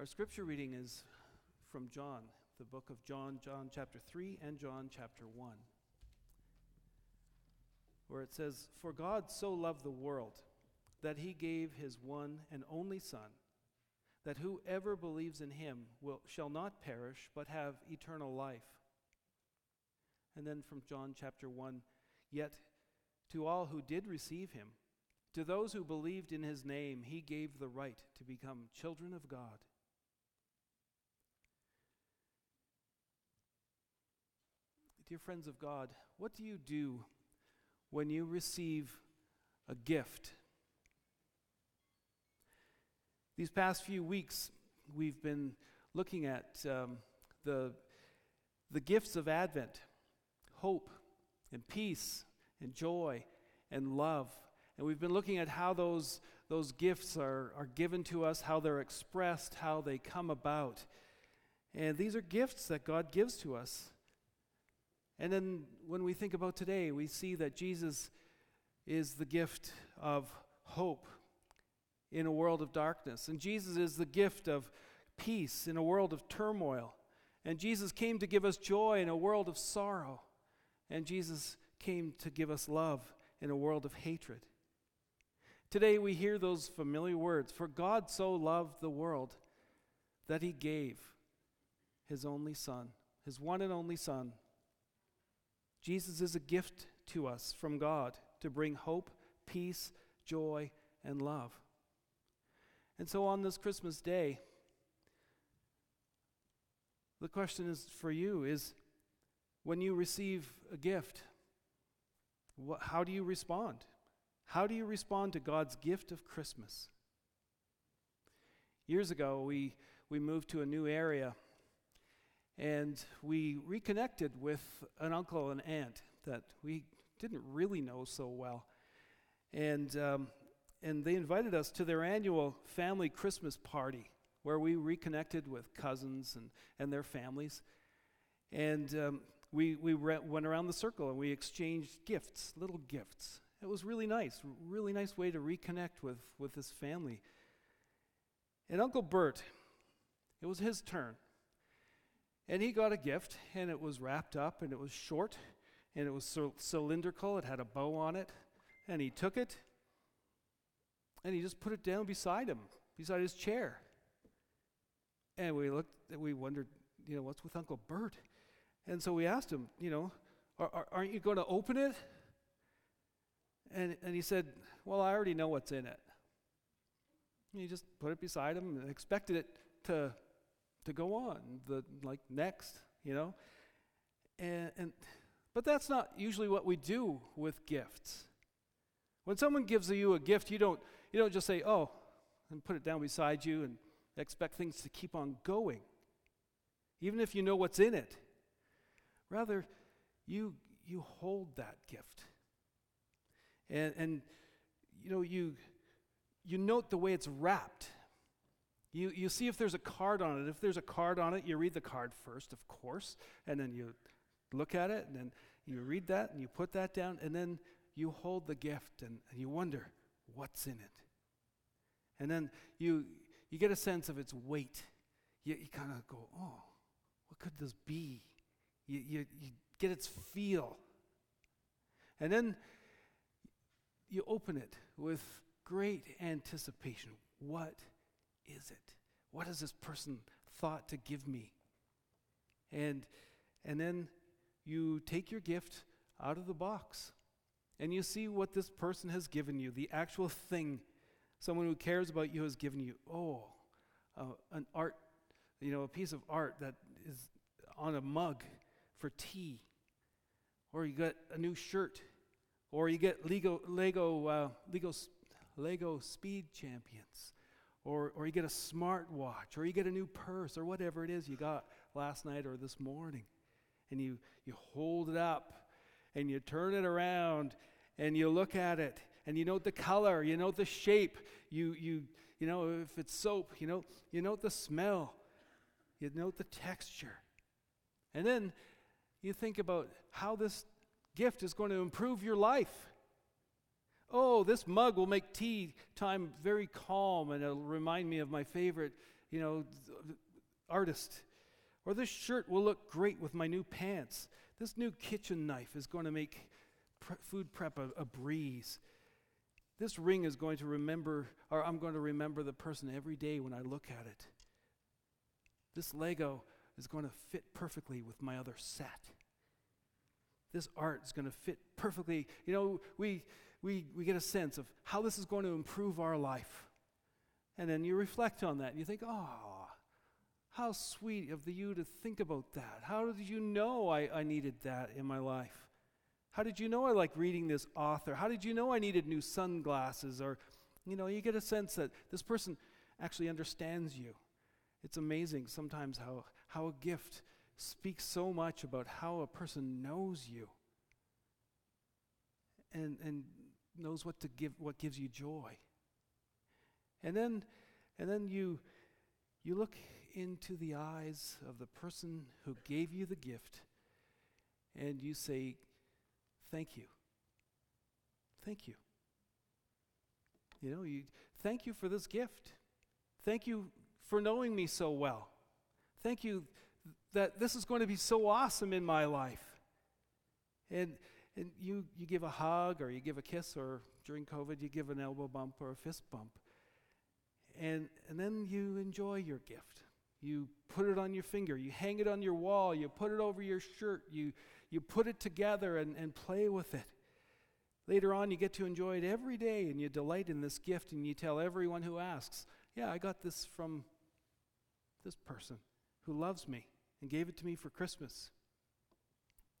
Our scripture reading is from John, the book of John, John chapter 3 and John chapter 1, where it says, For God so loved the world that he gave his one and only Son, that whoever believes in him will, shall not perish, but have eternal life. And then from John chapter 1, Yet to all who did receive him, to those who believed in his name, he gave the right to become children of God. Dear friends of God, what do you do when you receive a gift? These past few weeks, we've been looking at um, the, the gifts of Advent hope and peace and joy and love. And we've been looking at how those, those gifts are, are given to us, how they're expressed, how they come about. And these are gifts that God gives to us. And then when we think about today, we see that Jesus is the gift of hope in a world of darkness. And Jesus is the gift of peace in a world of turmoil. And Jesus came to give us joy in a world of sorrow. And Jesus came to give us love in a world of hatred. Today we hear those familiar words For God so loved the world that he gave his only Son, his one and only Son Jesus is a gift to us from God to bring hope, peace, joy, and love. And so on this Christmas day, the question is for you is when you receive a gift, how do you respond? How do you respond to God's gift of Christmas? Years ago, we, we moved to a new area and we reconnected with an uncle and aunt that we didn't really know so well. And, um, and they invited us to their annual family Christmas party where we reconnected with cousins and, and their families. And um, we, we re- went around the circle and we exchanged gifts, little gifts. It was really nice, really nice way to reconnect with, with this family. And Uncle Bert, it was his turn. And he got a gift, and it was wrapped up, and it was short, and it was cylindrical. It had a bow on it. And he took it, and he just put it down beside him, beside his chair. And we looked, we wondered, you know, what's with Uncle Bert? And so we asked him, you know, aren't you going to open it? And, and he said, well, I already know what's in it. And he just put it beside him and expected it to to go on, the like next, you know. And, and but that's not usually what we do with gifts. When someone gives you a gift, you don't you don't just say, "Oh," and put it down beside you and expect things to keep on going. Even if you know what's in it. Rather, you you hold that gift. And and you know you you note the way it's wrapped you, you see if there's a card on it. If there's a card on it, you read the card first, of course, and then you look at it, and then you read that, and you put that down, and then you hold the gift, and, and you wonder what's in it. And then you, you get a sense of its weight. You, you kind of go, oh, what could this be? You, you, you get its feel. And then you open it with great anticipation. What is it? What has this person thought to give me? And, and then you take your gift out of the box and you see what this person has given you, the actual thing someone who cares about you has given you. Oh, uh, an art, you know, a piece of art that is on a mug for tea. Or you get a new shirt. Or you get Lego, Lego, uh, Lego, Lego Speed Champions or, or you get a smart watch, or you get a new purse, or whatever it is you got last night or this morning. And you, you hold it up, and you turn it around, and you look at it, and you note the color, you note the shape, you, you, you know if it's soap, you know, you note the smell, you note the texture. And then you think about how this gift is going to improve your life. Oh, this mug will make tea time very calm and it'll remind me of my favorite you know, artist. Or this shirt will look great with my new pants. This new kitchen knife is going to make pre- food prep a, a breeze. This ring is going to remember, or I'm going to remember the person every day when I look at it. This Lego is going to fit perfectly with my other set. This art is going to fit perfectly. You know, we, we, we get a sense of how this is going to improve our life. And then you reflect on that and you think, oh, how sweet of the you to think about that. How did you know I, I needed that in my life? How did you know I like reading this author? How did you know I needed new sunglasses? Or, you know, you get a sense that this person actually understands you. It's amazing sometimes how, how a gift speaks so much about how a person knows you and, and knows what to give what gives you joy. And then and then you you look into the eyes of the person who gave you the gift and you say, Thank you. Thank you. You know, you thank you for this gift. Thank you for knowing me so well. Thank you that this is going to be so awesome in my life. And and you, you give a hug or you give a kiss or during COVID you give an elbow bump or a fist bump. And and then you enjoy your gift. You put it on your finger, you hang it on your wall, you put it over your shirt, you, you put it together and, and play with it. Later on, you get to enjoy it every day and you delight in this gift and you tell everyone who asks, Yeah, I got this from this person who loves me and gave it to me for Christmas.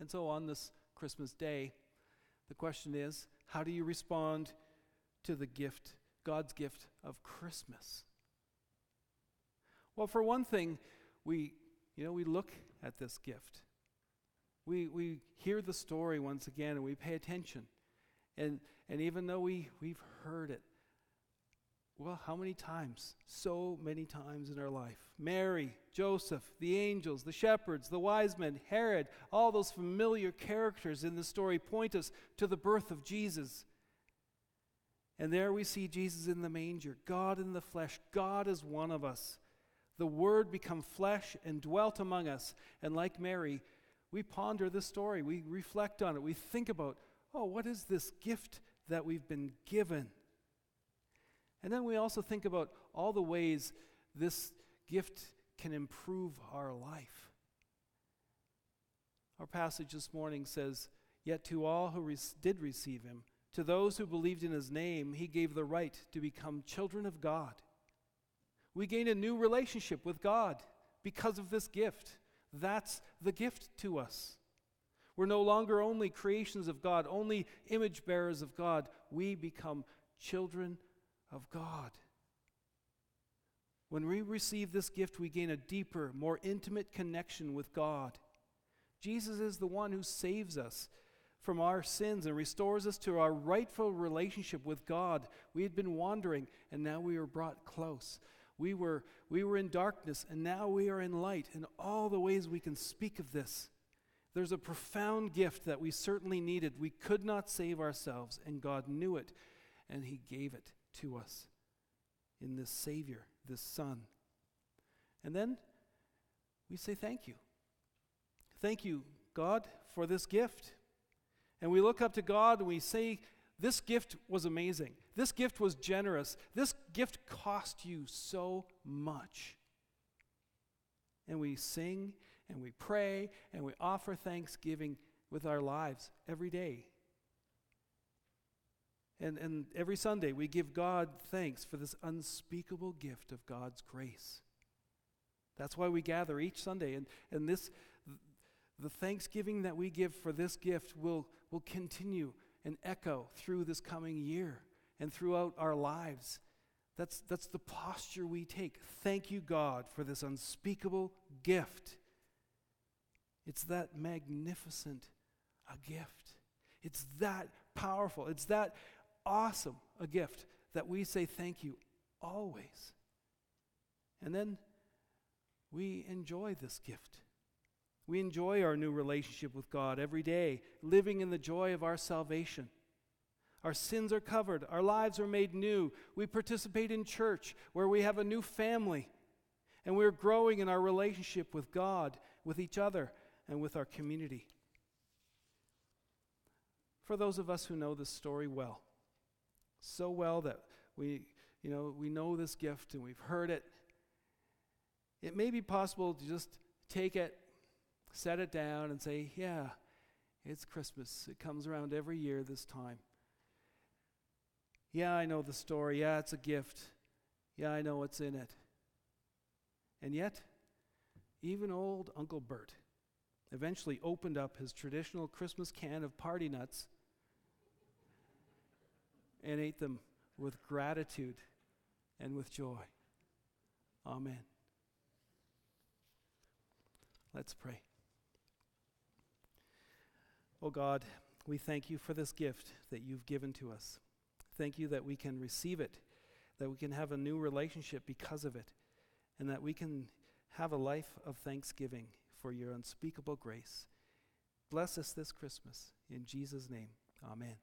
And so on this Christmas day, the question is how do you respond to the gift, God's gift of Christmas? Well, for one thing, we, you know, we look at this gift. We, we hear the story once again and we pay attention. And, and even though we, we've heard it, well, how many times? So many times in our life. Mary, Joseph, the angels, the shepherds, the wise men, Herod, all those familiar characters in the story point us to the birth of Jesus. And there we see Jesus in the manger, God in the flesh, God is one of us the Word become flesh and dwelt among us. And like Mary, we ponder this story, we reflect on it, we think about, oh, what is this gift that we've been given? And then we also think about all the ways this gift can improve our life. Our passage this morning says, Yet to all who re- did receive him, to those who believed in his name, he gave the right to become children of God we gain a new relationship with God because of this gift. That's the gift to us. We're no longer only creations of God, only image bearers of God. We become children of God. When we receive this gift, we gain a deeper, more intimate connection with God. Jesus is the one who saves us from our sins and restores us to our rightful relationship with God. We had been wandering, and now we are brought close. We were, we were in darkness, and now we are in light. In all the ways we can speak of this, there's a profound gift that we certainly needed. We could not save ourselves, and God knew it, and He gave it to us in this Savior, this Son. And then we say thank you. Thank you, God, for this gift. And we look up to God and we say, This gift was amazing. This gift was generous. This gift cost you so much. And we sing and we pray and we offer thanksgiving with our lives every day. And, and every Sunday we give God thanks for this unspeakable gift of God's grace. That's why we gather each Sunday. And, and this, the thanksgiving that we give for this gift will, will continue and echo through this coming year and throughout our lives. That's, that's the posture we take. Thank you, God, for this unspeakable gift. It's that magnificent a gift. It's that powerful. It's that awesome a gift that we say thank you always. And then we enjoy this gift. We enjoy our new relationship with God every day, living in the joy of our salvation. Our sins are covered. Our lives are made new. We participate in church where we have a new family. And we're growing in our relationship with God, with each other, and with our community. For those of us who know this story well, so well that we, you know, we know this gift and we've heard it, it may be possible to just take it, set it down, and say, Yeah, it's Christmas. It comes around every year this time. Yeah, I know the story. Yeah, it's a gift. Yeah, I know what's in it. And yet, even old Uncle Bert eventually opened up his traditional Christmas can of party nuts and ate them with gratitude and with joy. Amen. Let's pray. Oh God, we thank you for this gift that you've given to us. Thank you that we can receive it, that we can have a new relationship because of it, and that we can have a life of thanksgiving for your unspeakable grace. Bless us this Christmas. In Jesus' name, amen.